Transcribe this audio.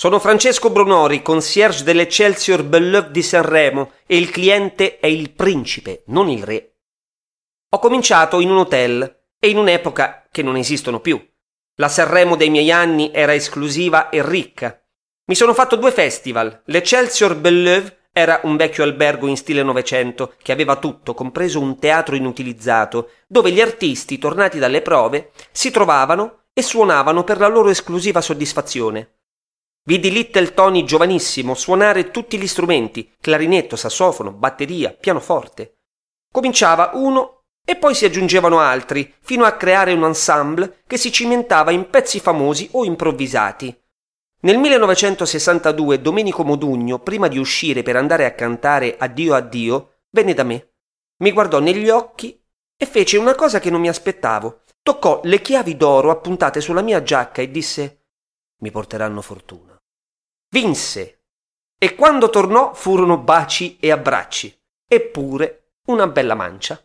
Sono Francesco Brunori, concierge dell'Excelsior Belleuve di Sanremo e il cliente è il principe, non il re. Ho cominciato in un hotel e in un'epoca che non esistono più. La Sanremo dei miei anni era esclusiva e ricca. Mi sono fatto due festival. L'Excelsior Belleuve era un vecchio albergo in stile Novecento che aveva tutto, compreso un teatro inutilizzato, dove gli artisti, tornati dalle prove, si trovavano e suonavano per la loro esclusiva soddisfazione. Vidi Little Tony giovanissimo suonare tutti gli strumenti, clarinetto, sassofono, batteria, pianoforte. Cominciava uno e poi si aggiungevano altri, fino a creare un ensemble che si cimentava in pezzi famosi o improvvisati. Nel 1962 Domenico Modugno, prima di uscire per andare a cantare Addio addio, venne da me. Mi guardò negli occhi e fece una cosa che non mi aspettavo. Toccò le chiavi d'oro appuntate sulla mia giacca e disse Mi porteranno fortuna. Vinse. E quando tornò furono baci e abbracci, eppure una bella mancia.